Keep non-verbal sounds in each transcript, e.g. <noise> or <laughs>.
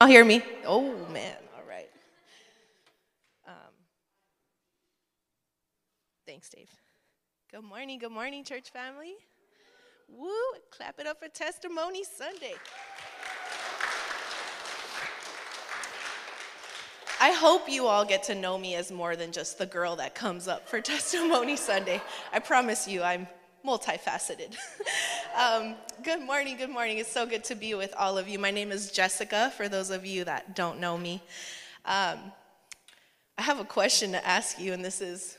Y'all hear me? Oh man, all right. Um, thanks, Dave. Good morning, good morning, church family. Woo! Clap it up for Testimony Sunday. I hope you all get to know me as more than just the girl that comes up for <laughs> Testimony Sunday. I promise you, I'm multifaceted. <laughs> um, good morning, good morning. It's so good to be with all of you. My name is Jessica, for those of you that don't know me. Um, I have a question to ask you, and this is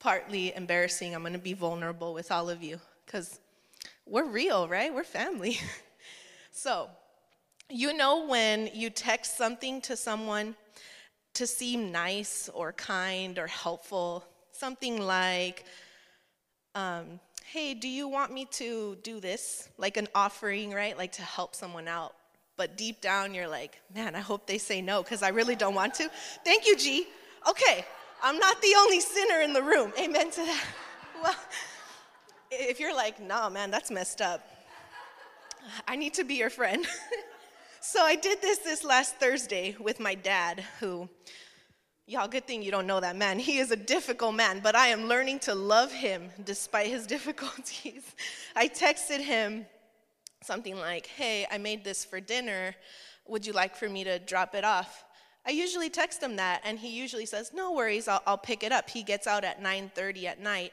partly embarrassing. I'm going to be vulnerable with all of you because we're real, right? We're family. <laughs> so, you know when you text something to someone to seem nice or kind or helpful, something like, um, hey, do you want me to do this? Like an offering, right? Like to help someone out. But deep down, you're like, man, I hope they say no because I really don't want to. Thank you, G. Okay, I'm not the only sinner in the room. Amen to that. <laughs> Well, if you're like, nah, man, that's messed up, I need to be your friend. <laughs> so I did this this last Thursday with my dad, who Y'all, good thing you don't know that man. He is a difficult man, but I am learning to love him despite his <laughs> difficulties. I texted him something like, Hey, I made this for dinner. Would you like for me to drop it off? I usually text him that, and he usually says, No worries, I'll, I'll pick it up. He gets out at 9:30 at night.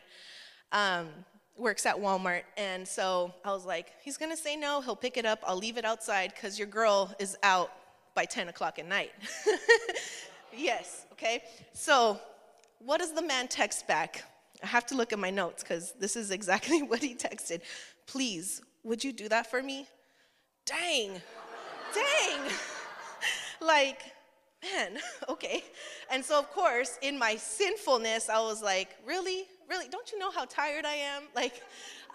Um, works at Walmart. And so I was like, he's gonna say no, he'll pick it up, I'll leave it outside because your girl is out by 10 o'clock at night. <laughs> yes, okay? So, what does the man text back? I have to look at my notes because this is exactly <laughs> what he texted. Please, would you do that for me? Dang, dang. <laughs> like, man, <laughs> okay. And so, of course, in my sinfulness, I was like, really? Really? Don't you know how tired I am? Like,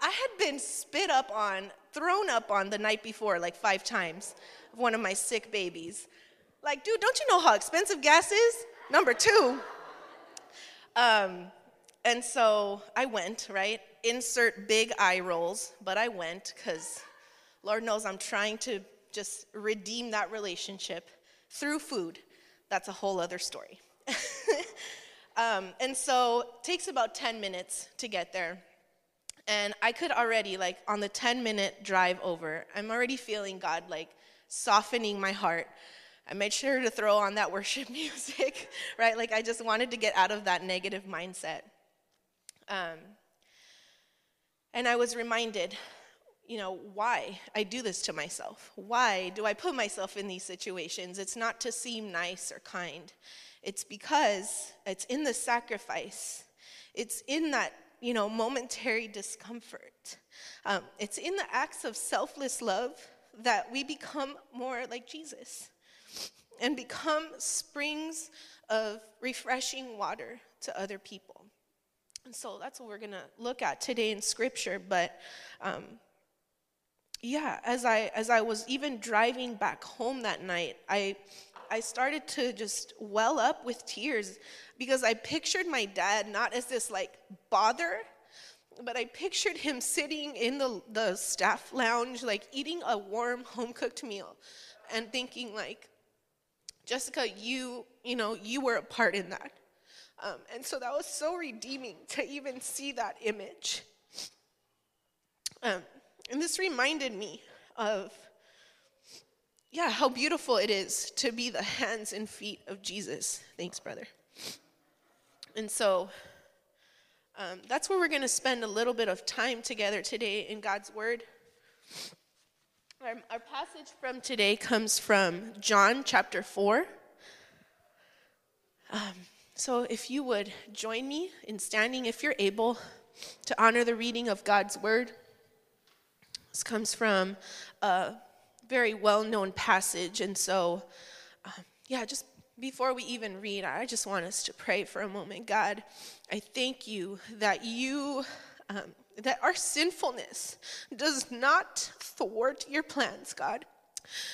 I had been spit up on, thrown up on the night before, like five times, of one of my sick babies. Like, dude, don't you know how expensive gas is? Number two. Um, and so I went, right? Insert big eye rolls, but I went because Lord knows I'm trying to just redeem that relationship through food. That's a whole other story. <laughs> um, and so takes about 10 minutes to get there. And I could already, like, on the 10 minute drive over, I'm already feeling God, like, softening my heart I made sure to throw on that worship <laughs> music, right? Like I just wanted to get out of that negative mindset. Um, and I was reminded, you know, why I do this to myself. Why do I put myself in these situations? It's not to seem nice or kind. It's because it's in the sacrifice. It's in that, you know, momentary discomfort. Um, it's in the acts of selfless love that we become more like Jesus and become springs of refreshing water to other people. And so that's what we're going to look at today in scripture. But um, yeah, as I as I was even driving back home that night, I I started to just well up with tears because I pictured my dad not as this like bother, but I pictured him sitting in the, the staff lounge, like eating a warm home cooked meal and thinking like, Jessica, you, you know, you were a part in that. Um, and so that was so redeeming to even see that image. Um, and this reminded me of, yeah, how beautiful it is to be the hands and feet of Jesus. Thanks, brother. And so um, that's where we're going to spend a little bit of time together today in God's Word. Our, our passage from today comes from John chapter 4. Um, so if you would join me in standing, if you're able, to honor the reading of God's word. This comes from a very well known passage. And so, um, yeah, just before we even read, I just want us to pray for a moment. God, I thank you that you um, that our sinfulness does not thwart your plans, God.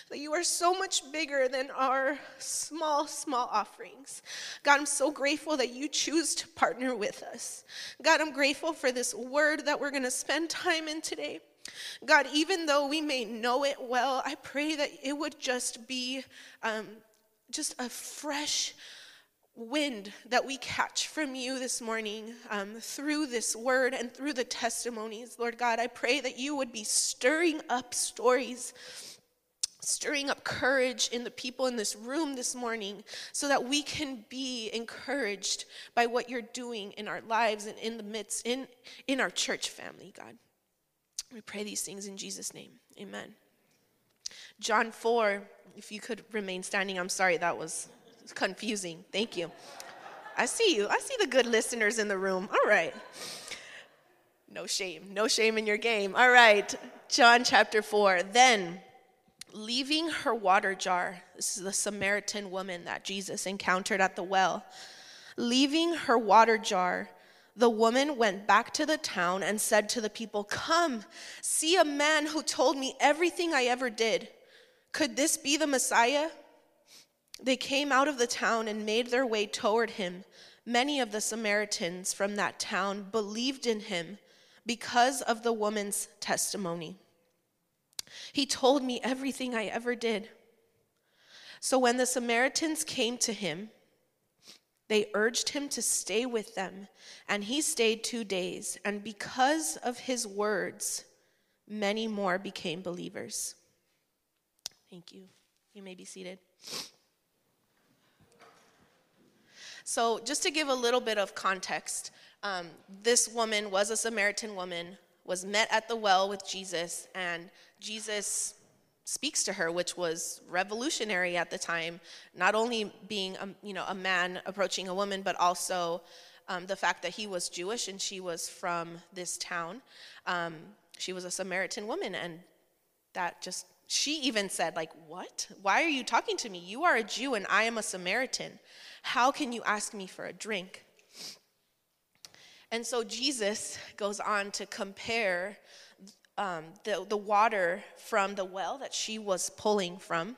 That you are so much bigger than our small, small offerings. God, I'm so grateful that you choose to partner with us. God, I'm grateful for this word that we're going to spend time in today. God, even though we may know it well, I pray that it would just be um, just a fresh wind that we catch from you this morning um, through this word and through the testimonies. Lord God, I pray that you would be stirring up stories stirring up courage in the people in this room this morning so that we can be encouraged by what you're doing in our lives and in the midst in in our church family god. We pray these things in jesus name. Amen. John 4 if you could remain standing. I'm sorry that was confusing thank you i see you i see the good listeners in the room all right no shame no shame in your game all right john chapter 4 then leaving her water jar. This is the Samaritan woman that Jesus encountered at the well. Leaving her water jar, the woman went back to the town and said to the people, Come, see a man who told me everything I ever did. Could this be the Messiah? They came out of the town and made their way toward him. Many of the Samaritans from that town believed in him because of the woman's testimony. He told me everything I ever did. So when the Samaritans came to him, they urged him to stay with them, and he stayed two days. And because of his words, many more became believers. Thank you. You may be seated. So, just to give a little bit of context, um, this woman was a Samaritan woman, was met at the well with Jesus, and Jesus speaks to her, which was revolutionary at the time, not only being a, you know, a man approaching a woman, but also um, the fact that he was Jewish and she was from this town. Um, she was a Samaritan woman, and that just, she even said, like, what? Why are you talking to me? You are a Jew and I am a Samaritan. How can you ask me for a drink? And so Jesus goes on to compare um, the, the water from the well that she was pulling from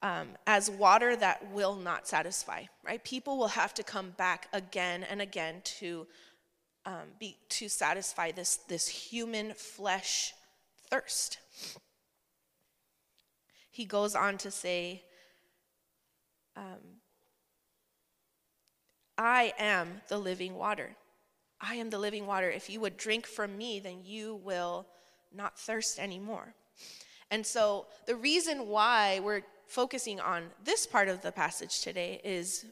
um, as water that will not satisfy, right? People will have to come back again and again to, um, be, to satisfy this, this human flesh thirst. He goes on to say, um, I am the living water. I am the living water. If you would drink from me, then you will not thirst anymore. And so the reason why we're focusing on this part of the passage today is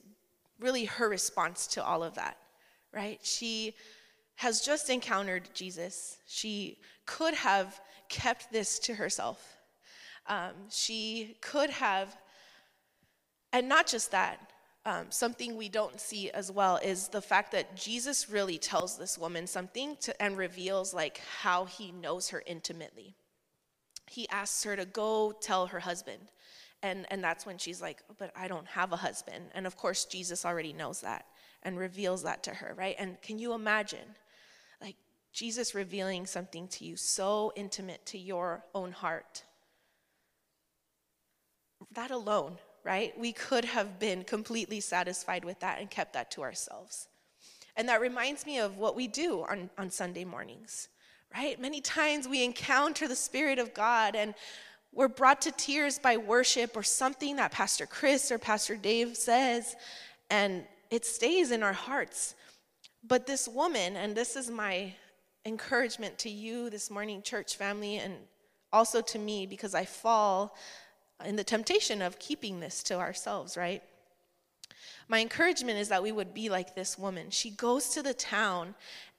really her response to all of that, right? She has just encountered Jesus. She could have kept this to herself. Um, she could have, and not just that, um, something we don't see as well is the fact that Jesus really tells this woman something to, and reveals like how he knows her intimately. He asks her to go tell her husband. And, and that's when she's like, but I don't have a husband. And of course, Jesus already knows that and reveals that to her, right? And can you imagine, like, Jesus revealing something to you so intimate to your own heart? That alone right? We could have been completely satisfied with that and kept that to ourselves. And that reminds me of what we do on, on Sunday mornings, right? Many times we encounter the Spirit of God and we're brought to tears by worship or something that Pastor Chris or Pastor Dave says, and it stays in our hearts. But this woman, and this is my encouragement to you this morning, church family, and also to me, because I fall in the temptation of keeping this to ourselves, right? My encouragement is that we would be like this woman. She goes to the town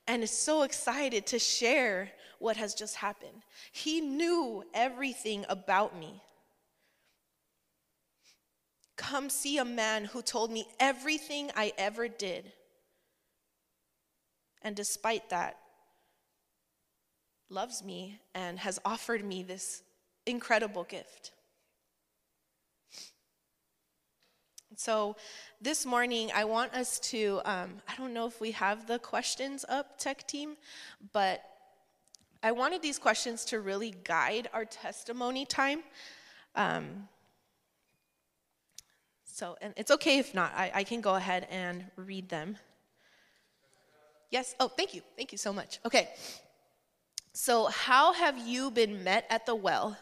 and is so excited to share what has just happened. He knew everything about me. Come see a man who told me everything I ever did. And despite that, loves me and has offered me this incredible gift. So this morning, I want us to, um, I don't know if we have the questions up, tech team, but I wanted these questions to really guide our testimony time. Um, so, and it's okay if not, I, I can go ahead and read them. Yes? Oh, thank you. Thank you so much. Okay. So, how have you been met at the well?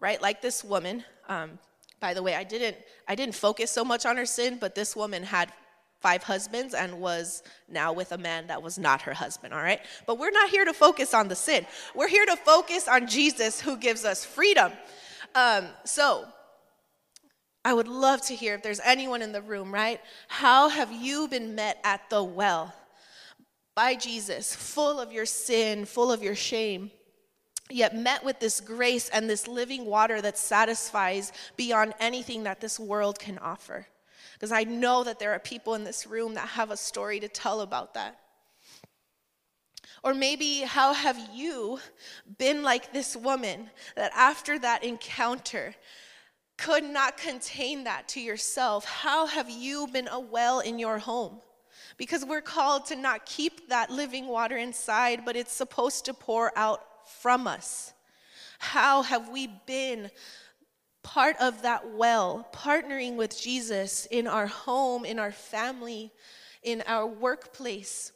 Right, like this woman. Um, by the way, I didn't I didn't focus so much on her sin, but this woman had five husbands and was now with a man that was not her husband, all right? But we're not here to focus on the sin. We're here to focus on Jesus who gives us freedom. Um, so, I would love to hear if there's anyone in the room, right? How have you been met at the well by Jesus, full of your sin, full of your shame? Yet met with this grace and this living water that satisfies beyond anything that this world can offer. Because I know that there are people in this room that have a story to tell about that. Or maybe, how have you been like this woman that after that encounter could not contain that to yourself? How have you been a well in your home? Because we're called to not keep that living water inside, but it's supposed to pour out from us? How have we been part of that well, partnering with Jesus in our home, in our family, in our workplace,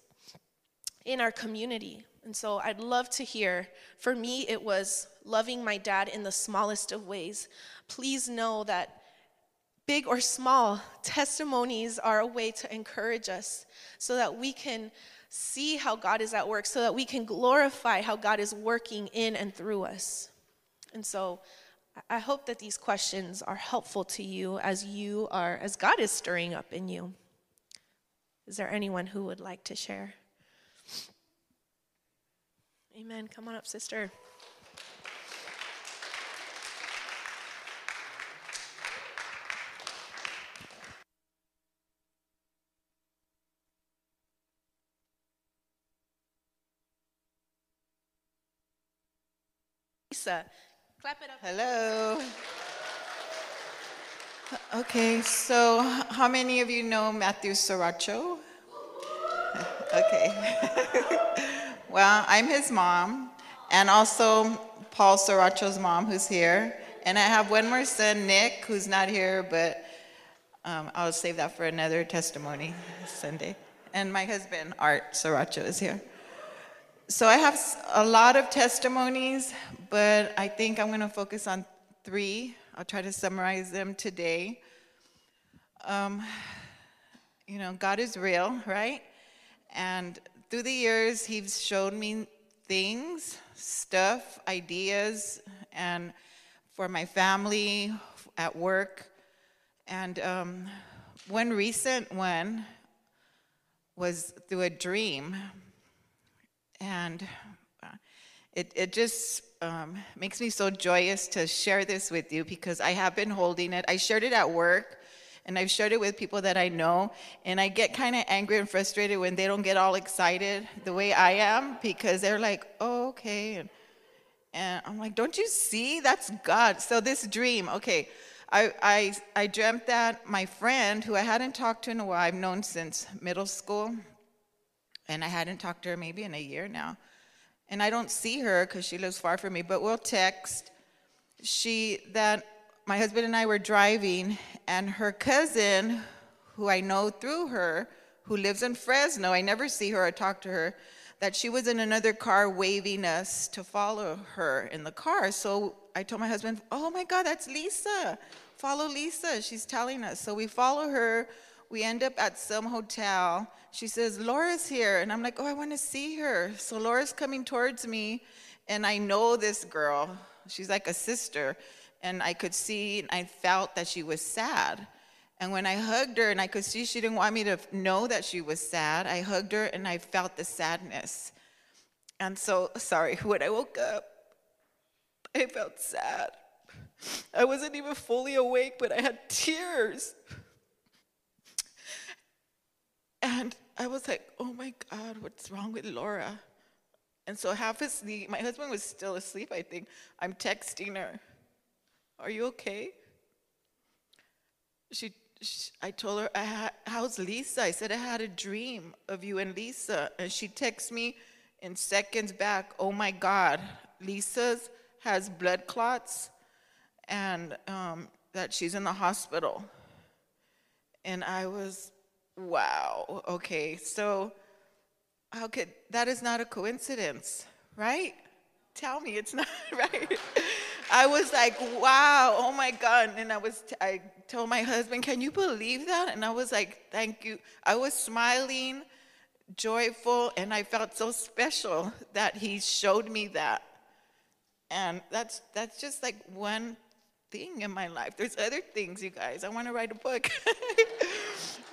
in our community? And so I'd love to hear. For me, it was loving my dad in the smallest of ways. Please know that big or small, testimonies are a way to encourage us so that we can see how God is at work so that we can glorify how God is working in and through us. And so I hope that these questions are helpful to you as you are, as God is stirring up in you. Is there anyone who would like to share? Amen. Come on up, sister. Lisa. Clap it up. Hello. Okay, so how many of you know Matthew Soracho? okay. <laughs> well, I'm his mom, and also Paul Soracho's mom, who's here. And I have one more son, Nick, who's not here, but um, I'll save that for another testimony Sunday. And my husband, Art Soracho, is here. So I have a lot of testimonies, but I think I'm going to focus on three. I'll try to summarize them today. Um, you know, God is real, right? And through the years, He's showed me things, stuff, ideas, and for my family, at work. And um, one recent one was through a dream. And uh, it, it just um, makes me so joyous to share this with you because I have been holding it. I shared it at work and I've shared it with people that I know. And I get kind of angry and frustrated when they don't get all excited the way I am because they're like, oh, okay. And, and I'm like, don't you see? That's God. So this dream, okay. I, I, I dreamt that my friend, who I hadn't talked to in a while, I've known since middle school, and I hadn't talked to her maybe in a year now. And I don't see her because she lives far from me, but we'll text. She, that my husband and I were driving, and her cousin, who I know through her, who lives in Fresno, I never see her or talk to her, that she was in another car waving us to follow her in the car. So I told my husband, Oh my God, that's Lisa. Follow Lisa. She's telling us. So we follow her. We end up at some hotel she says, Laura's here. And I'm like, oh, I want to see her. So Laura's coming towards me, and I know this girl. She's like a sister. And I could see, and I felt that she was sad. And when I hugged her, and I could see she didn't want me to know that she was sad, I hugged her and I felt the sadness. And so, sorry, <laughs> when I woke up, I felt sad. I wasn't even fully awake, but I had tears. And I was like, oh my God, what's wrong with Laura? And so half asleep, my husband was still asleep, I think. I'm texting her, are you okay? She, she I told her, I had, how's Lisa? I said, I had a dream of you and Lisa. And she texts me in seconds back, oh my God, Lisa's has blood clots and um, that she's in the hospital. And I was Wow. Okay. So, how could that is not a coincidence, right? tell me it's <laughs> not right. I was like, wow, oh my God. And I was, I told my husband, can you believe that? And I was like, thank you. I was smiling, joyful, and I felt so special that he showed me that. And that's, that's just like one thing in my life. There's other things, you guys. I want to write a book. <laughs>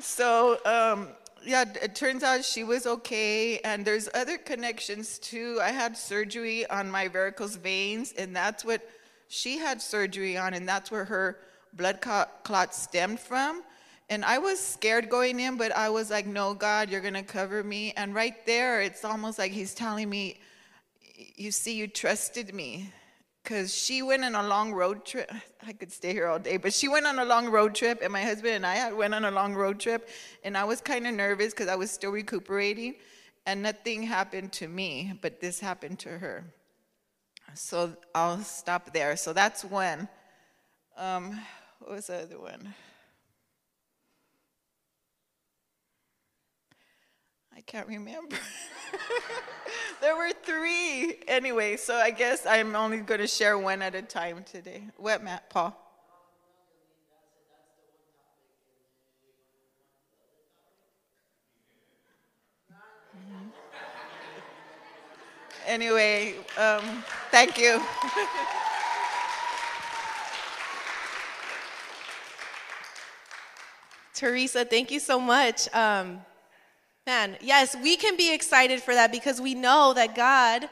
so, um, yeah, it turns out she was okay. And there's other connections too. I had surgery on my varicose veins, and that's what she had surgery on, and that's where her blood clot stemmed from. And I was scared going in, but I was like, no, God, you're going to cover me. And right there, it's almost like He's telling me, you see, you trusted me. Because she went on a long road trip. <sighs> I could stay here all day, but she went on a long road trip, and my husband and I went on a long road trip. And I was kind of nervous because I was still recuperating. And nothing happened to me, but this happened to her. So I'll stop there. So that's one. Um, what was the other one? Can't remember. <laughs> there were three. Anyway, so I guess I'm only going to share one at a time today. What, Matt? Paul? anyway, um, thank you. <laughs> Teresa, thank you so much. Um, man, yes, we can be excited for that because we know that God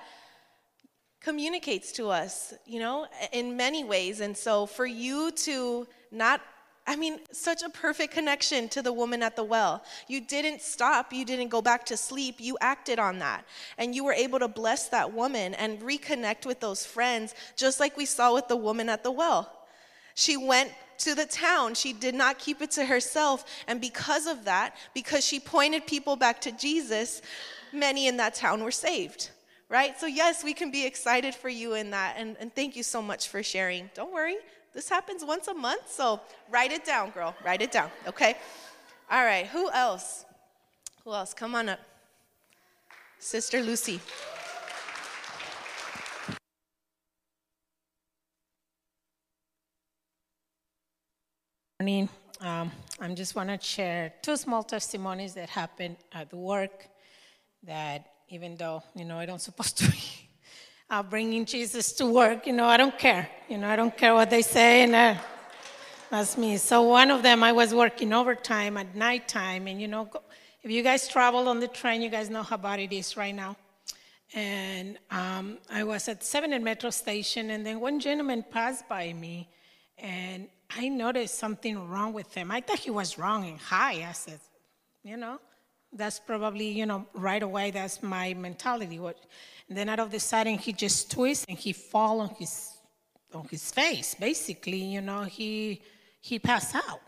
communicates to us, you know, in many ways. And so for you to not I mean, such a perfect connection to the woman at the well. You didn't stop, you didn't go back to sleep, you acted on that. And you were able to bless that woman and reconnect with those friends, just like we saw with the woman at the well. She went to the town, she did not keep it to herself. And because of that, because she pointed people back to Jesus, many in that town were saved right? So, yes, we can be excited for you in that. And, and thank you so much for sharing. Don't worry, this happens once a month, so write it down, girl. Write it down, okay? All right, who else? Who else? Come on up. Sister Lucy. Morning. Um, I'm just want to share two small testimonies that happened at work that even though, you know, I don't <laughs> supposed to be uh, bringing Jesus to work. You know, I don't care. You know, I don't care what they say, and uh, that's me. So one of them, I was working overtime at nighttime, and you know, if you guys travel on the train, you guys know how bad it is right now. And um, I was at 7 Metro Station, and then one gentleman passed by me, and I noticed something wrong with him. I thought he was wrong and high. I said, you know, that's probably, you know, right away, that's my mentality. What and then out of the sudden, he just twists and he fall on his on his face. Basically, you know, he he passed out.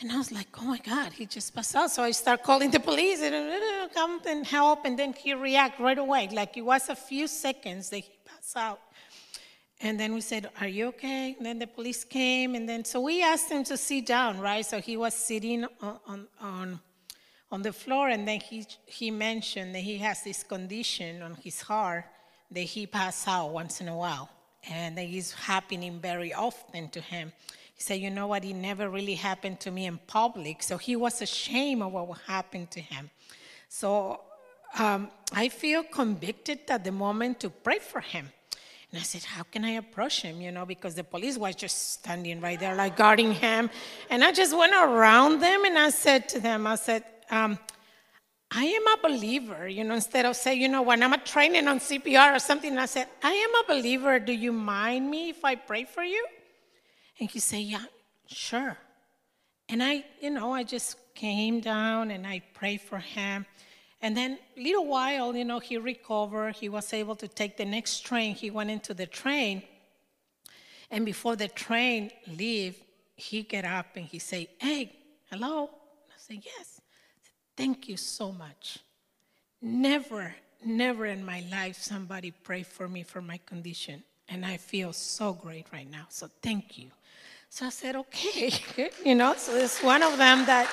And I was like, oh my God, he just passed out. So I start calling the police and come and help. And then he react right away. Like it was a few seconds that he passed out. And then we said, are you okay? And then the police came. And then, so we asked him to sit down, right? So he was sitting on, on, on the floor, and then he, he mentioned that he has this condition on his heart that he pass out once in a while, and that is happening very often to him. He said, You know what? It never really happened to me in public, so he was ashamed of what happened to him. So um, I feel convicted at the moment to pray for him. And I said, How can I approach him? You know, because the police was just standing right there, like guarding him. And I just went around them and I said to them, I said, um, I am a believer, you know, instead of saying, you know, when I'm a training on CPR or something, I said, I am a believer. Do you mind me if I pray for you? And he said, Yeah, sure. And I, you know, I just came down and I prayed for him. And then little while, you know, he recovered. He was able to take the next train. He went into the train. And before the train leave, he get up and he say, Hey, hello? And I said, Yes. Thank you so much. Never, never in my life somebody prayed for me for my condition. And I feel so great right now. So thank you. So I said, okay, <laughs> you know, so it's one of them that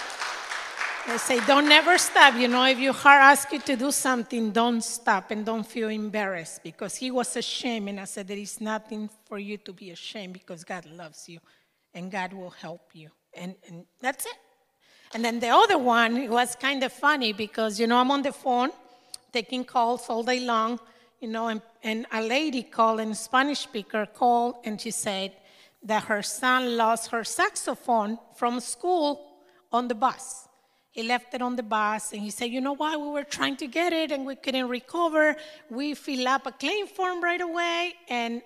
They say, don't never stop. You know, if your heart asks you to do something, don't stop and don't feel embarrassed because he was ashamed. And I said, there is nothing for you to be ashamed because God loves you and God will help you. And, and that's it. And then the other one it was kind of funny because, you know, I'm on the phone taking calls all day long, you know, and, and a lady called, and Spanish speaker called, and she said that her son lost her saxophone from school on the bus. He left it on the bus and he said, You know what? We were trying to get it and we couldn't recover. We fill up a claim form right away. And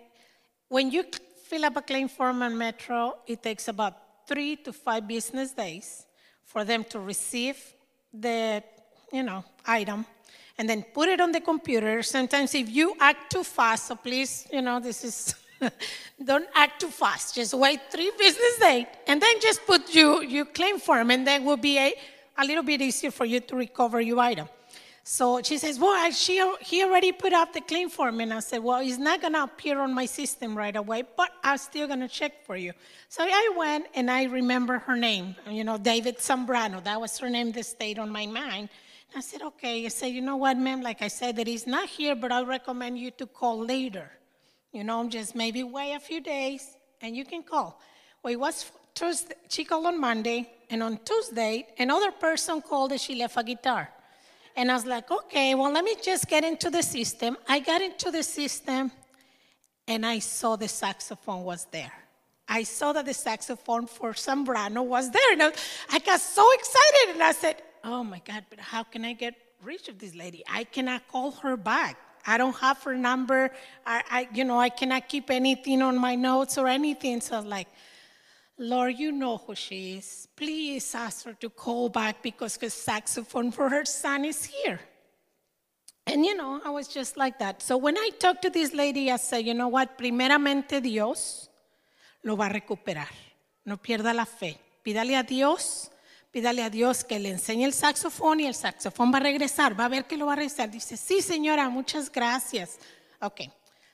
when you fill up a claim form on Metro, it takes about three to five business days for them to receive the, you know, item and then put it on the computer. Sometimes if you act too fast, so please, you know, this is <laughs> don't act too fast. Just wait three business days and then just put your, your claim form and then will be a, a little bit easier for you to recover your item. So she says, Well, she, he already put up the claim form. And I said, Well, it's not going to appear on my system right away, but I'm still going to check for you. So I went and I remember her name, you know, David Zambrano. That was her name that stayed on my mind. And I said, Okay. I said, You know what, ma'am? Like I said, that he's not here, but I recommend you to call later. You know, just maybe wait a few days and you can call. Well, it was Tuesday. She called on Monday, and on Tuesday, another person called and she left a guitar. And I was like, okay, well, let me just get into the system. I got into the system and I saw the saxophone was there. I saw that the saxophone for Zambrano was there. And I got so excited and I said, oh my God, but how can I get rid of this lady? I cannot call her back. I don't have her number. I, I, you know, I cannot keep anything on my notes or anything. So I was like, Lord, you know who she is. Please ask her to call back because the saxophone for her son is here. And you know, I was just like that. So when I talked to this lady, I said, you know what? Primeramente Dios lo va a recuperar. No pierda la fe. Pídale a Dios, pídale a Dios que le enseñe el saxofón y el saxofón va a regresar. Va a ver que lo va a regresar. Dice, sí, señora, muchas gracias. Okay,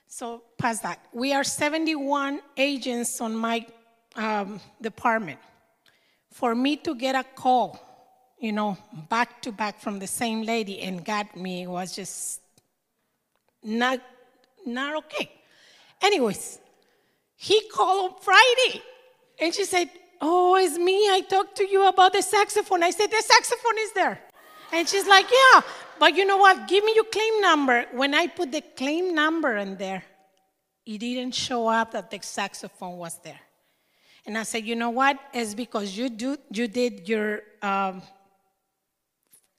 so past that. We are 71 agents on my um, department, for me to get a call, you know, back to back from the same lady and got me was just not, not okay. Anyways, he called on Friday and she said, Oh, it's me. I talked to you about the saxophone. I said, The saxophone is there. And she's like, Yeah, but you know what? Give me your claim number. When I put the claim number in there, it didn't show up that the saxophone was there. And I said, you know what? It's because you do you did your um,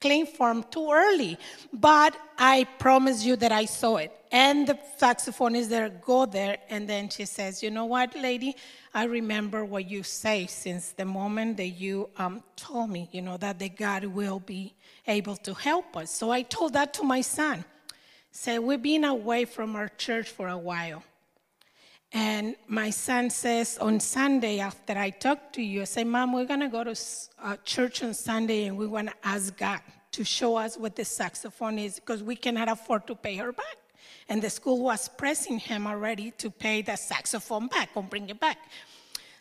claim form too early. But I promise you that I saw it. And the saxophone is there, go there. And then she says, you know what, lady? I remember what you say since the moment that you um, told me, you know, that the God will be able to help us. So I told that to my son. Say, we've been away from our church for a while. And my son says on Sunday, after I talk to you, I say, Mom, we're going to go to uh, church on Sunday and we want to ask God to show us what the saxophone is because we cannot afford to pay her back. And the school was pressing him already to pay the saxophone back or bring it back.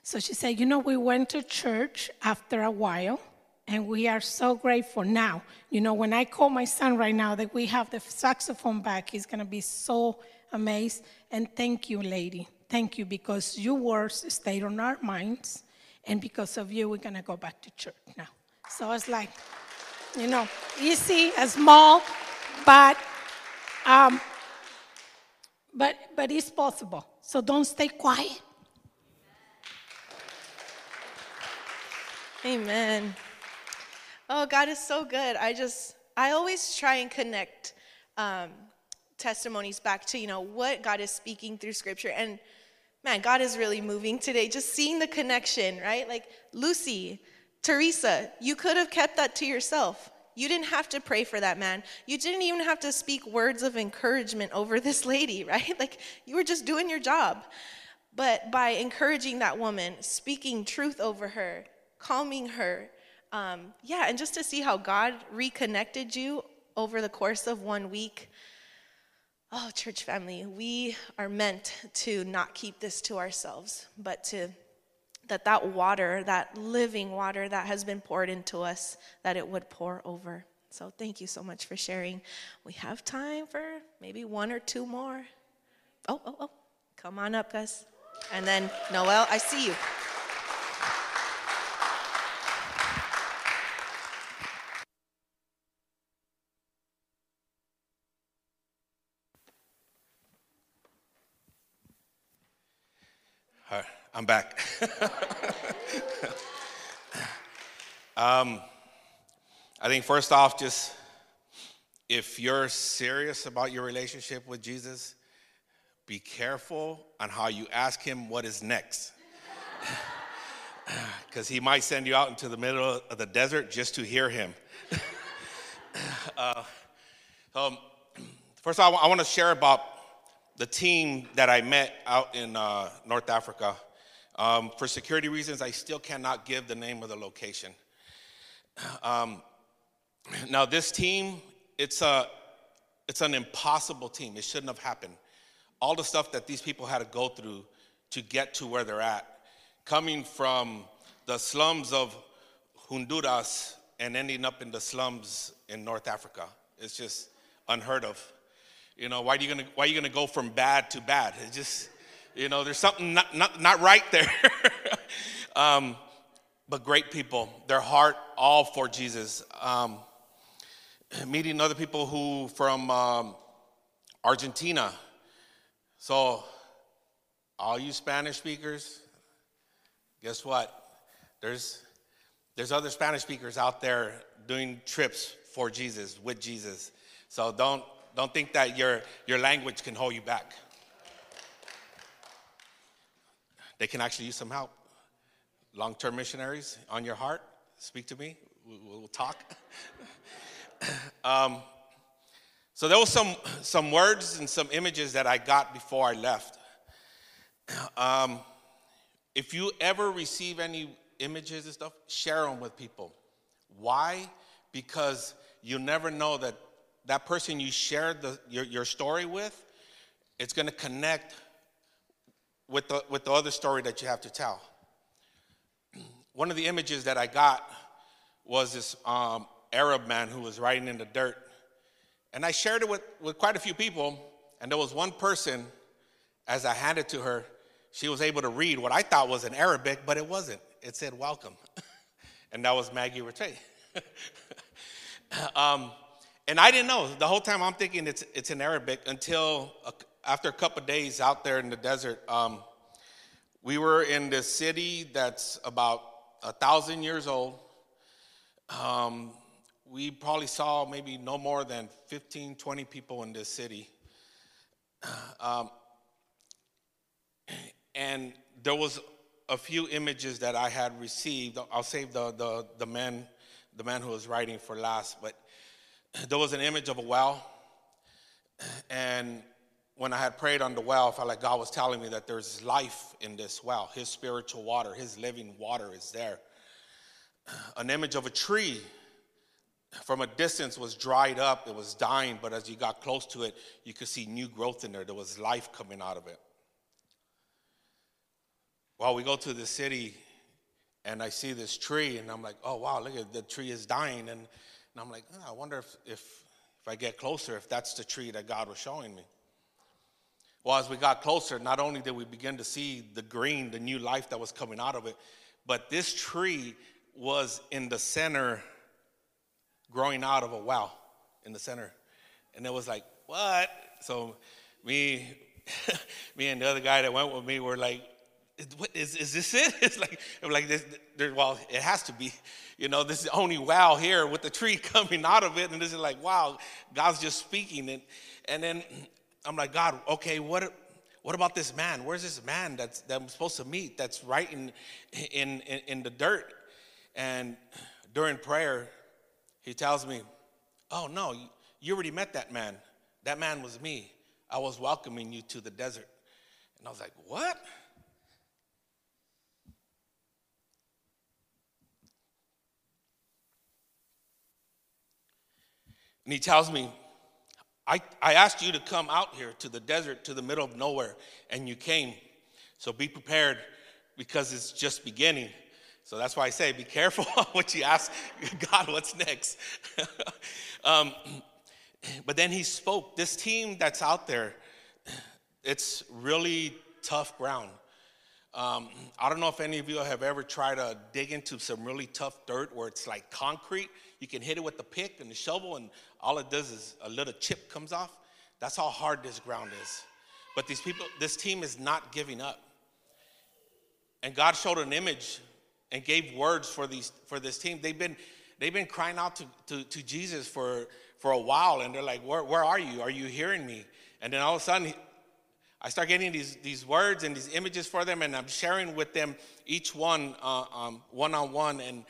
So she said, You know, we went to church after a while and we are so grateful now. You know, when I call my son right now that we have the saxophone back, he's going to be so amazed. And thank you, lady. Thank you because your words stayed on our minds, and because of you, we're gonna go back to church now. So it's like, you know, easy, a small, but um, but but it's possible. So don't stay quiet. Amen. Oh, God is so good. I just, I always try and connect um, testimonies back to, you know, what God is speaking through scripture. And man, God is really moving today. Just seeing the connection, right? Like Lucy, Teresa, you could have kept that to yourself. You didn't have to pray for that man. You didn't even have to speak words of encouragement over <laughs> this lady, right? Like you were just doing your job. But by encouraging that woman, speaking truth over her, calming her, um, yeah, and just to see how God reconnected you over the course of one week, Oh, church family, we are meant to not keep this to ourselves, but to that that water, that living water that has been poured into us, that it would pour over. So thank you so much for sharing. We have time for maybe one or two more. Oh, oh, oh. Come on up, guys. And then Noel, I see you. All right, I'm back. um, I think first off, just if you're serious about your relationship with Jesus, be careful on how you ask him what is next. <sighs> Because he might send you out into the middle of the desert just to hear him. <laughs> uh, um, first, all, I want to share about the team that I met out in uh, North Africa. Um, for security reasons, I still cannot give the name of the location. Um, now, this team, it's, a, it's an impossible team. It shouldn't have happened. All the stuff that these people had to go through to get to where they're at, coming from the slums of Honduras and ending up in the slums in North Africa. It's just unheard of. You know, why are you gonna why are you gonna go from bad to bad? It just, you know, there's something not not, not right there. <laughs> um, but great people, their heart all for Jesus. Um, meeting other people who from um, Argentina. So, all you Spanish speakers, guess what? There's there's other Spanish speakers out there doing trips for Jesus with Jesus. So don't don't think that your, your language can hold you back. They can actually use some help. Long term missionaries on your heart, speak to me. We'll, talk. <laughs> um, so there was some, some words and some images that I got before I left. <clears throat> Um, if you ever receive any images and stuff, share them with people. Why? Because you never know that that person you shared the, your, your story with, it's going to connect with the, with the other story that you have to tell. <clears throat> One of the images that I got was this um, Arab man who was writing in the dirt. And I shared it with, with quite a few people, and there was one person, as I handed to her, she was able to read what I thought was in Arabic, but it wasn't. It said, Welcome. <laughs> and that was Maggie Rattay. <laughs> um, and I didn't know. The whole time I'm thinking it's, it's in Arabic until a, after a couple days out there in the desert, um, we were in this city that's about a thousand years old. Um, we probably saw maybe no more than 15, 20 people in this city. <sighs> Um, and there was a few images that I had received. I'll save the, the, the man the man who was writing for last, but there was an image of a well. And when I had prayed on the well, I felt like God was telling me that there's life in this well. His spiritual water, His living water is there. <sighs> An image of a tree from a distance was dried up, it was dying, but as you got close to it, you could see new growth in there. There was life coming out of it. Well, we go to the city and I see this tree, and I'm like, oh, wow, look at the tree is dying. And and I'm like, oh, I wonder if, if, if I get closer, if that's the tree that God was showing me. Well, as we got closer, not only did we begin to see the green, the new life that was coming out of it, but this tree was in the center, growing out of a well in the center. And it was like, what? So me, <laughs> me and the other guy that went with me were like, what, is, is this it? <laughs> It's like, like this, there, well, it has to be. You know, this is only wow here with the tree <laughs> coming out of it. And this is like, wow, God's just speaking. And, and then I'm like, God, okay, what, what about this man? Where's this man that's, that I'm supposed to meet that's right in, in, in, in the dirt? And during prayer, he tells me, oh, no, you already met that man. That man was me. I was welcoming you to the desert. And I was like, what? And he tells me, I, I asked you to come out here to the desert, to the middle of nowhere, and you came. So be prepared because it's just beginning. So that's why I say be careful <laughs> what you ask God, what's next? <laughs> um, <clears throat> but then he spoke. This team that's out there, it's really tough ground. Um, I don't know if any of you have ever tried to dig into some really tough dirt where it's like concrete. You can hit it with the pick and the shovel, and all it does is a little chip comes off. That's how hard this ground is. But these people, this team is not giving up. And God showed an image and gave words for these for this team. They've been they've been crying out to, to, to Jesus for for a while, and they're like, where, where are you? Are you hearing me? And then all of a sudden, I start getting these, these words and these images for them, and I'm sharing with them each one one on one, and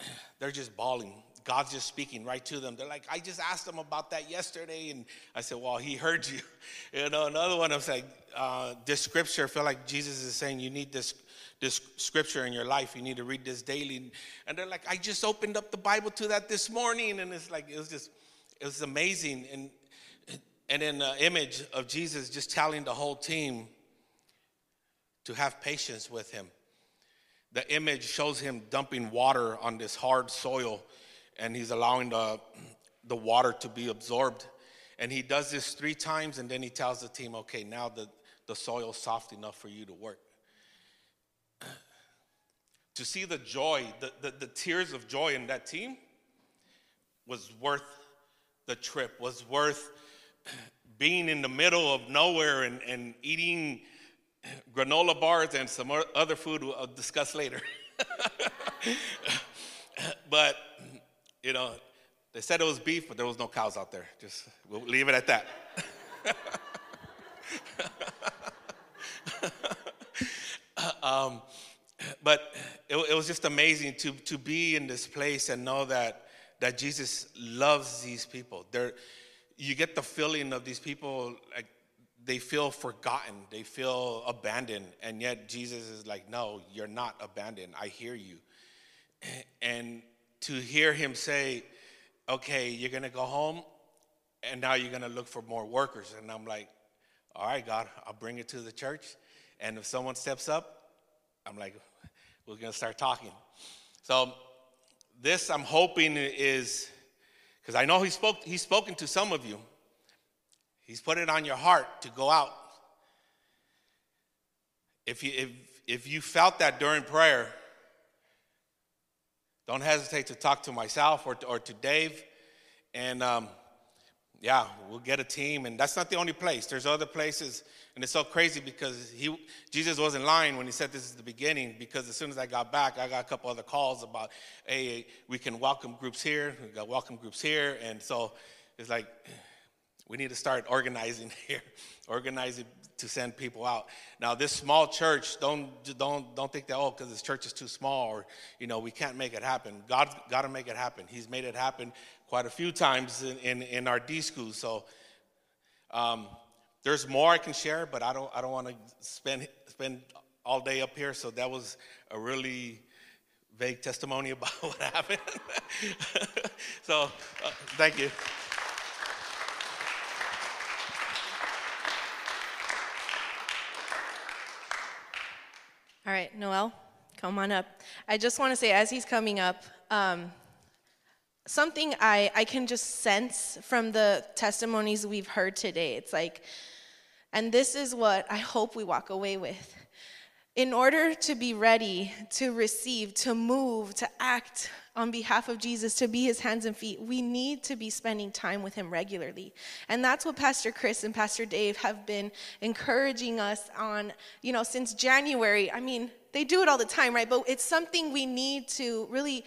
<clears throat> they're just bawling. God's just speaking right to them. They're like, I just asked him about that yesterday, and I said, Well, he heard you. <laughs> You know, another one, I was like, uh, This scripture, I feel like Jesus is saying you need this this scripture in your life. You need to read this daily. And they're like, I just opened up the Bible to that this morning. And it's like, it was just, it was amazing. And, and then the image of Jesus just telling the whole team to have patience with him. The image shows him dumping water on this hard soil and he's allowing the, the water to be absorbed. And he does this three times and then he tells the team, okay, now the, the soil's soft enough for you to work <clears throat> to see the joy, the, the, the, tears of joy in that team was worth the trip, was worth being in the middle of nowhere and, and eating granola bars and some other food I'll discuss later. <laughs> but, you know, they said it was beef, but there was no cows out there. Just, we'll leave it at that. <laughs> um, but it, it, was just amazing to, to be in this place and know that, that Jesus loves these people. They're, you get the feeling of these people like they feel forgotten, they feel abandoned, and yet Jesus is like, No, you're not abandoned. I hear you. <clears throat> And to hear him say, Okay, you're gonna go home, and now you're gonna look for more workers. And I'm like, All right, God, I'll bring it to the church. And if someone steps up, I'm like, we're to start talking. So, this I'm hoping is because I know he spoke, he's spoken to some of you. He's put it on your heart to go out. If you, if, if you felt that during prayer, don't hesitate to talk to myself or to, or to Dave. And um, yeah, we'll get a team. And that's not the only place, there's other places and it's so crazy because he, Jesus wasn't lying when he said this is the beginning, because as soon as I got back, I got a couple other calls about, hey, we can welcome groups here, We've got welcome groups here. And so it's like, we need to start organizing <laughs> here, organizing to send people out. Now, this small church, don't don't don't think that oh, because this church is too small, or you know, we can't make it happen. God's got to make it happen. He's made it happen quite a few times in in, in our D school. So. Um, there's more I can share, but I don't, I don't want to spend, spend all day up here. So that was a really vague testimony <laughs> about what happened. <laughs> so uh, thank you. All right, Noel, come on up. I just want to say, as he's coming up, um, something I, I can just sense from the testimonies we've heard today. It's like, and this is what I hope we walk away with. In order to be ready to receive, to move, to act on behalf of Jesus, to be his hands and feet, we need to be spending time with him regularly. And that's what Pastor Chris and Pastor Dave have been encouraging us on, you know, since January. I mean, they do it all the time, right? But it's something we need to really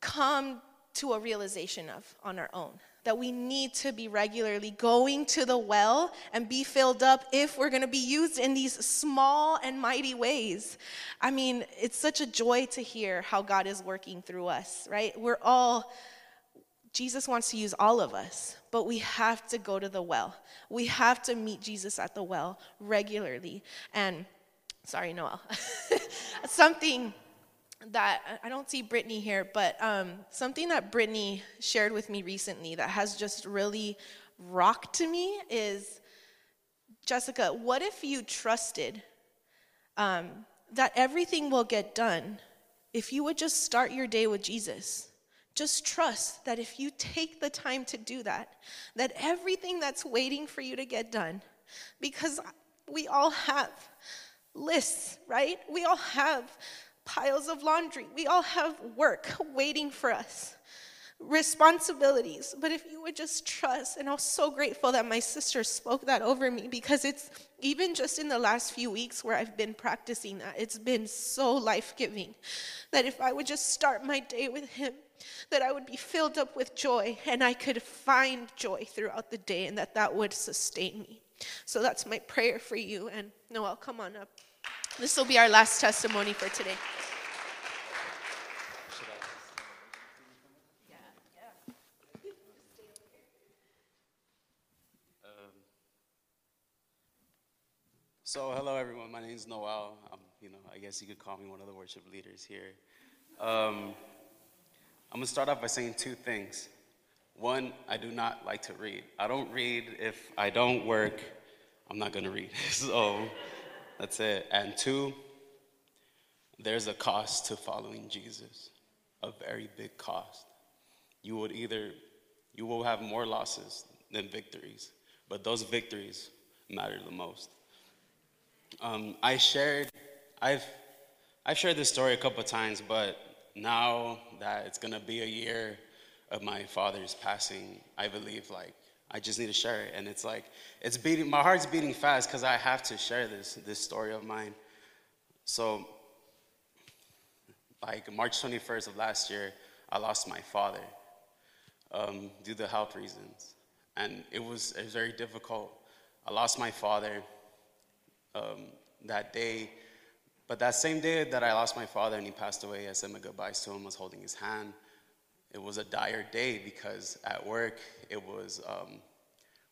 come to a realization of on our own that we need to be regularly going to the well and be filled up if we're going to be used in these small and mighty ways. I mean, it's such a joy to hear how God is working through us, right? We're all, Jesus wants to use all of us, but we have to go to the well. We have to meet Jesus at the well regularly. And, sorry, Noel, <laughs> something that I don't see Brittany here, but um, something that Brittany shared with me recently that has just really rocked to me is Jessica, what if you trusted um, that everything will get done if you would just start your day with Jesus. Just trust that if you take the time to do that, that everything that's waiting for you to get done, because we all have lists, right? We all have piles of laundry. We all have work waiting for us responsibilities. But if you would just trust, and I was so grateful that my sister spoke that over me because it's even just in the last few weeks where I've been practicing that, it's been so life giving. That if I would just start my day with Him, that I would be filled up with joy and I could find joy throughout the day and that that would sustain me. So that's my prayer for you. And Noel, come on up. This will be our last testimony for today. So, hello everyone. My name is Noel. I'm, you know, I guess you could call me one of the worship leaders here. Um, I'm gonna start off by saying two things. One, I do not like to read. I don't read if I don't work. I'm not gonna read. <laughs> so, that's it. And two, there's a cost to following Jesus, a very big cost. You would either, you will have more losses than victories, but those victories matter the most. Um, I shared, I've, I've shared this story a couple times, but now that it's gonna be a year of my father's passing, I believe like I just need to share it. And it's like, it's beating, my heart's beating fast because I have to share this, this story of mine. So, like March 21st of last year, I lost my father um, due to health reasons. And it was, it was very difficult. I lost my father um, that day. But that same day that I lost my father and he passed away, I said my goodbyes to him, I was holding his hand. It was a dire day because at work, it was, um,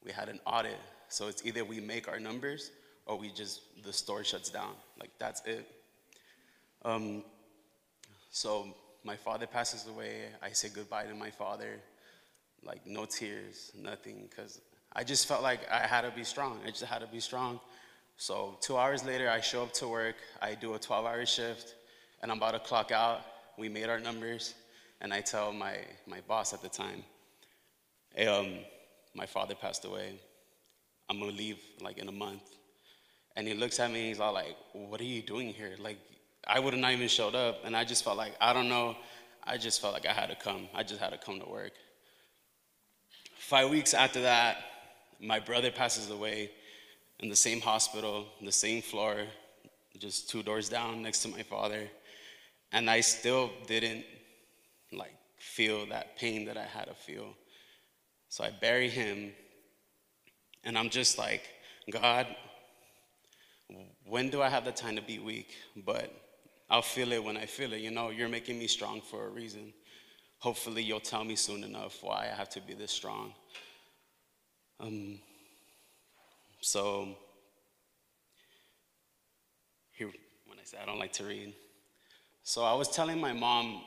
we had an audit. So it's either we make our numbers or we just, the store shuts down. Like, that's it. Um, so my father passes away. I say goodbye to my father. Like, no tears, nothing, because I just felt like I had to be strong. I just had to be strong. So two hours later, I show up to work. I do a 12-hour shift, and I'm about to clock out. We made our numbers, and I tell my, my boss at the time, hey, um, my father passed away. I'm gonna leave like in a month. And he looks at me, he's all like, what are you doing here? Like, I would have not even showed up. And I just felt like, I don't know, I just felt like I had to come. I just had to come to work. Five weeks after that, my brother passes away in the same hospital, the same floor, just two doors down next to my father. And I still didn't like feel that pain that I had to feel. So I bury him, and I'm just like, God, when do I have the time to be weak? But I'll feel it when I feel it. You know, you're making me strong for a reason. Hopefully, you'll tell me soon enough why I have to be this strong. Um, so, here, when I say I don't like to read. So, I was telling my mom,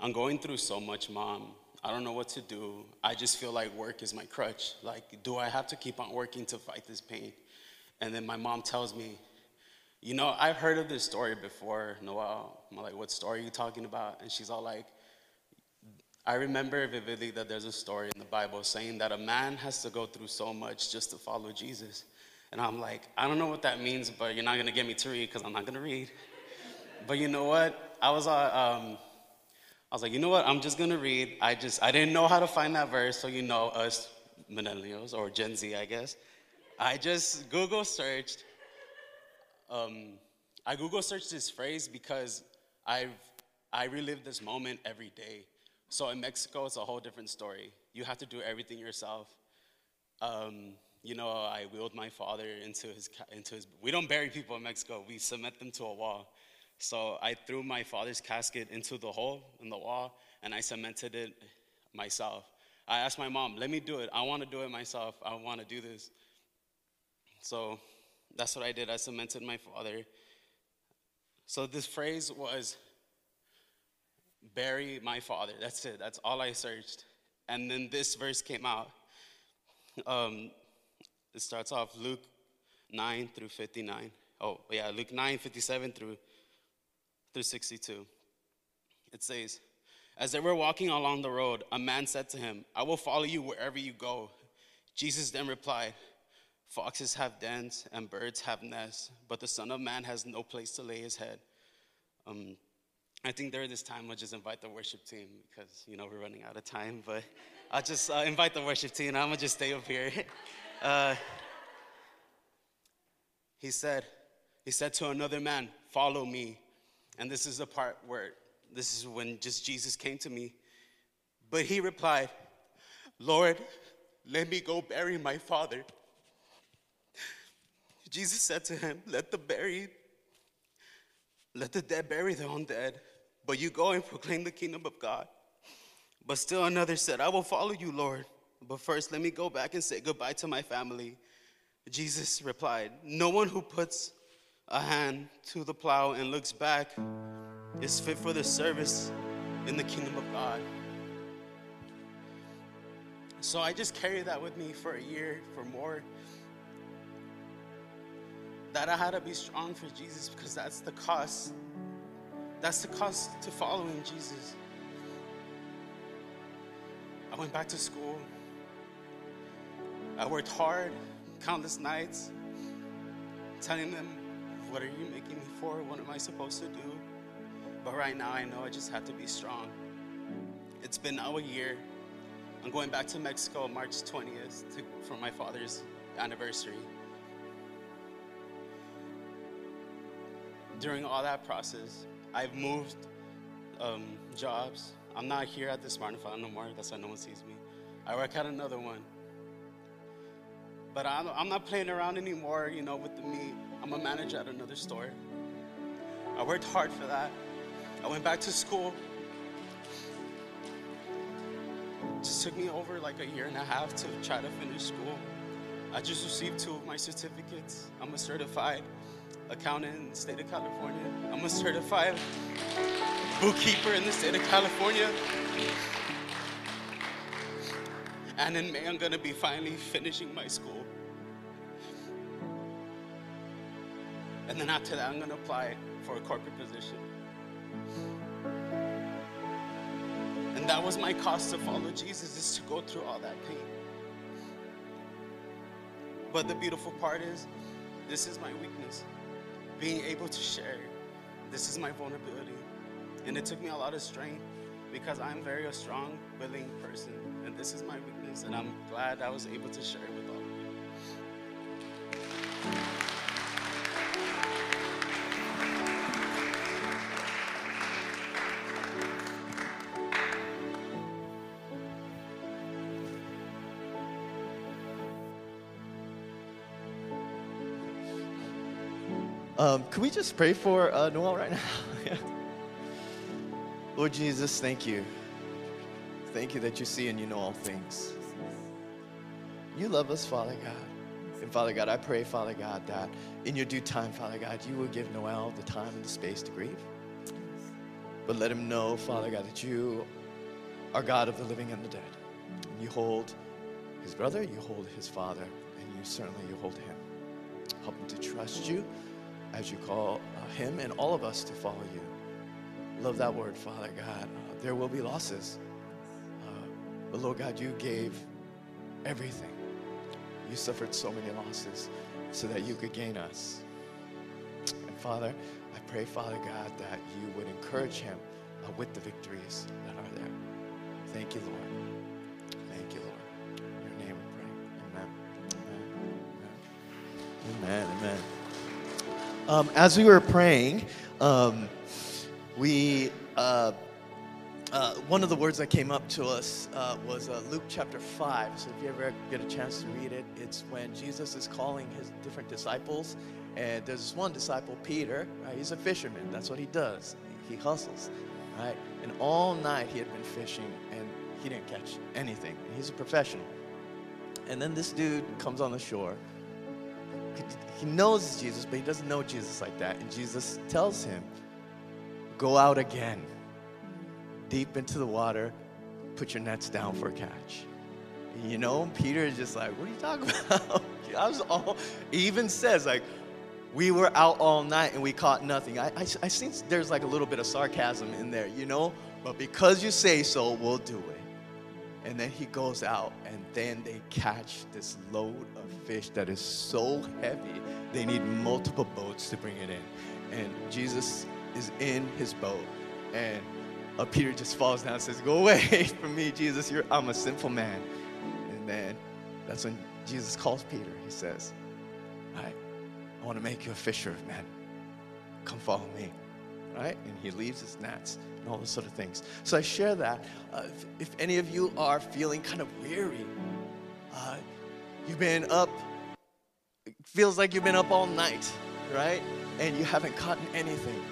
I'm going through so much, mom. I don't know what to do. I just feel like work is my crutch. Like, do I have to keep on working to fight this pain? And then my mom tells me, You know, I've heard of this story before, Noel. I'm like, What story are you talking about? And she's all like, I remember vividly that there's a story in the Bible saying that a man has to go through so much just to follow Jesus. And I'm like, I don't know what that means, but you're not gonna get me to read because I'm not gonna read. But you know what? I was, uh, um, I was like, you know what? I'm just gonna read. I just, I didn't know how to find that verse, so you know us millennials or Gen Z, I guess. I just Google searched. Um, I Google searched this phrase because I've I relive this moment every day. So in Mexico, it's a whole different story. You have to do everything yourself. Um, you know, I wheeled my father into his, into his, we don't bury people in Mexico, we cement them to a wall. So I threw my father's casket into the hole in the wall and I cemented it myself. I asked my mom, let me do it. I want to do it myself. I want to do this. So that's what I did. I cemented my father. So this phrase was bury my father. That's it. That's all I searched. And then this verse came out. Um, it starts off Luke 9 through 59. Oh, yeah, Luke 9, 57 through through 62. It says, As they were walking along the road, a man said to him, I will follow you wherever you go. Jesus then replied, Foxes have dens and birds have nests, but the Son of Man has no place to lay his head. Um, I think during this time, I'll just invite the worship team because, you know, we're running out of time, but I'll just uh, invite the worship team. I'm going to just stay up here. <laughs> Uh, he said, he said to another man, follow me. And this is the part where, this is when just Jesus came to me. But he replied, Lord, let me go bury my father. Jesus said to him, let the buried, let the dead bury their own dead, but you go and proclaim the kingdom of God. But still another said, I will follow you, Lord. But first, let me go back and say goodbye to my family. Jesus replied, No one who puts a hand to the plow and looks back is fit for the service in the kingdom of God. So I just carried that with me for a year, for more. That I had to be strong for Jesus because that's the cost. That's the cost to following Jesus. I went back to school. I worked hard, countless nights, telling them, What are you making me for? What am I supposed to do? But right now, I know I just have to be strong. It's been now a year. I'm going back to Mexico March 20th to, for my father's anniversary. During all that process, I've moved um, jobs. I'm not here at the Smart Farm no more. That's why no one sees me. I work at another one. But I'm, I'm not playing around anymore, you know, with the meat. I'm a manager at another store. I worked hard for that. I went back to school. It just took me over like a year and a half to try to finish school. I just received two of my certificates. I'm a certified accountant in the state of California. I'm a certified bookkeeper in the state of California. And in May, I'm gonna be finally finishing my school. And then after that, I'm gonna apply for a corporate position. And that was my cost to follow Jesus, is to go through all that pain. But the beautiful part is, this is my weakness. Being able to share, this is my vulnerability. And it took me a lot of strength because I'm very a strong, willing person. And this is my weakness. And I'm glad I was able to share it with all of you. Um, can we just pray for uh, Noel right now? <laughs> Lord Jesus, thank you. Thank you that you see and you know all things. You love us, Father God. And Father God, I pray, Father God, that in your due time, Father God, you will give Noel the time and the space to grieve. But let him know, Father God, that you are God of the living and the dead. And you hold his brother, you hold his father, and you certainly you hold him. Help him to trust you as you call uh, him and all of us to follow you. Love that word, Father God. Uh, there will be losses. Uh, but Lord God, you gave everything. You suffered so many losses so that you could gain us. And Father, I pray, Father God, that you would encourage him uh, with the victories that are there. Thank you, Lord. Um, as we were praying, um, we uh, uh, one of the words that came up to us uh, was uh, Luke chapter five. So if you ever get a chance to read it, it's when Jesus is calling his different disciples, and there's this one disciple, Peter. Right? He's a fisherman. That's what he does. He hustles, right? And all night he had been fishing, and he didn't catch anything. He's a professional. And then this dude comes on the shore he knows Jesus, but he doesn't know Jesus like that. And Jesus tells him, Go out again, deep into the water, put your nets down for a catch. You know, Peter is just like, What are you talking <laughs> about? <laughs> I was all, he even says, like, We were out all night and we caught nothing. I, I, I think there's like a little bit of sarcasm in there, you know? But because you say so, we'll do it. And then he goes out and then they catch this load of fish that is so heavy, they need multiple boats to bring it in. And Jesus is in his boat. And uh, Peter just falls down and says, Go away <laughs> from me, Jesus. You're, I'm a sinful man. And then that's when Jesus calls Peter. He says, Right, I want to make you a fisher of men. Come follow me. Right? And he leaves his nets and all those sort of things. So I share that. Uh, if, if any of you are feeling kind of weary, uh, you've been up, feels like you've been up all night, right? And you haven't caught anything.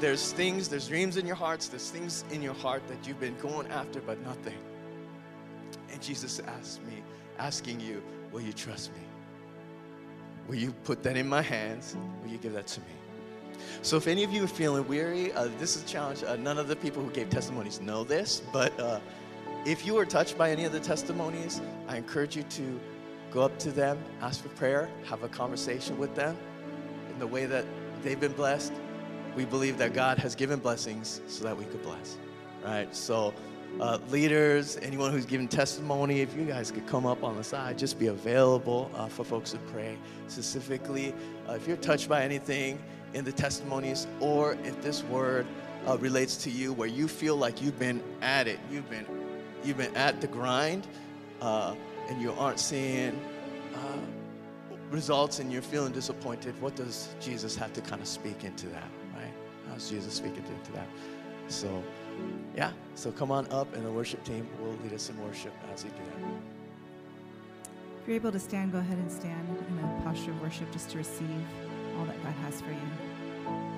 There's things, there's dreams in your hearts, there's things in your heart that you've been going after, but nothing. And Jesus asked me, asking you, will you trust me? Will you put that in my hands? Will you give that to me? So if any of you are feeling weary, uh, this is a challenge. Uh, none of the people who gave testimonies know this, but uh, if you were touched by any of the testimonies, I encourage you to go up to them, ask for prayer, have a conversation with them in the way that they've been blessed. We believe that God has given blessings so that we could bless, right? So, uh, leaders, anyone who's giving testimony, if you guys could come up on the side, just be available uh, for folks to pray. Specifically, uh, if you're touched by anything in the testimonies, or if this word uh, relates to you where you feel like you've been at it, you've been you've been at the grind uh, and you aren't seeing uh, results and you're feeling disappointed, what does Jesus have to kind of speak into that, right? How's Jesus speaking into that? So, yeah, so come on up and the worship team will lead us in worship as we do that. If you're able to stand, go ahead and stand in a posture of worship just to receive all that God has for you.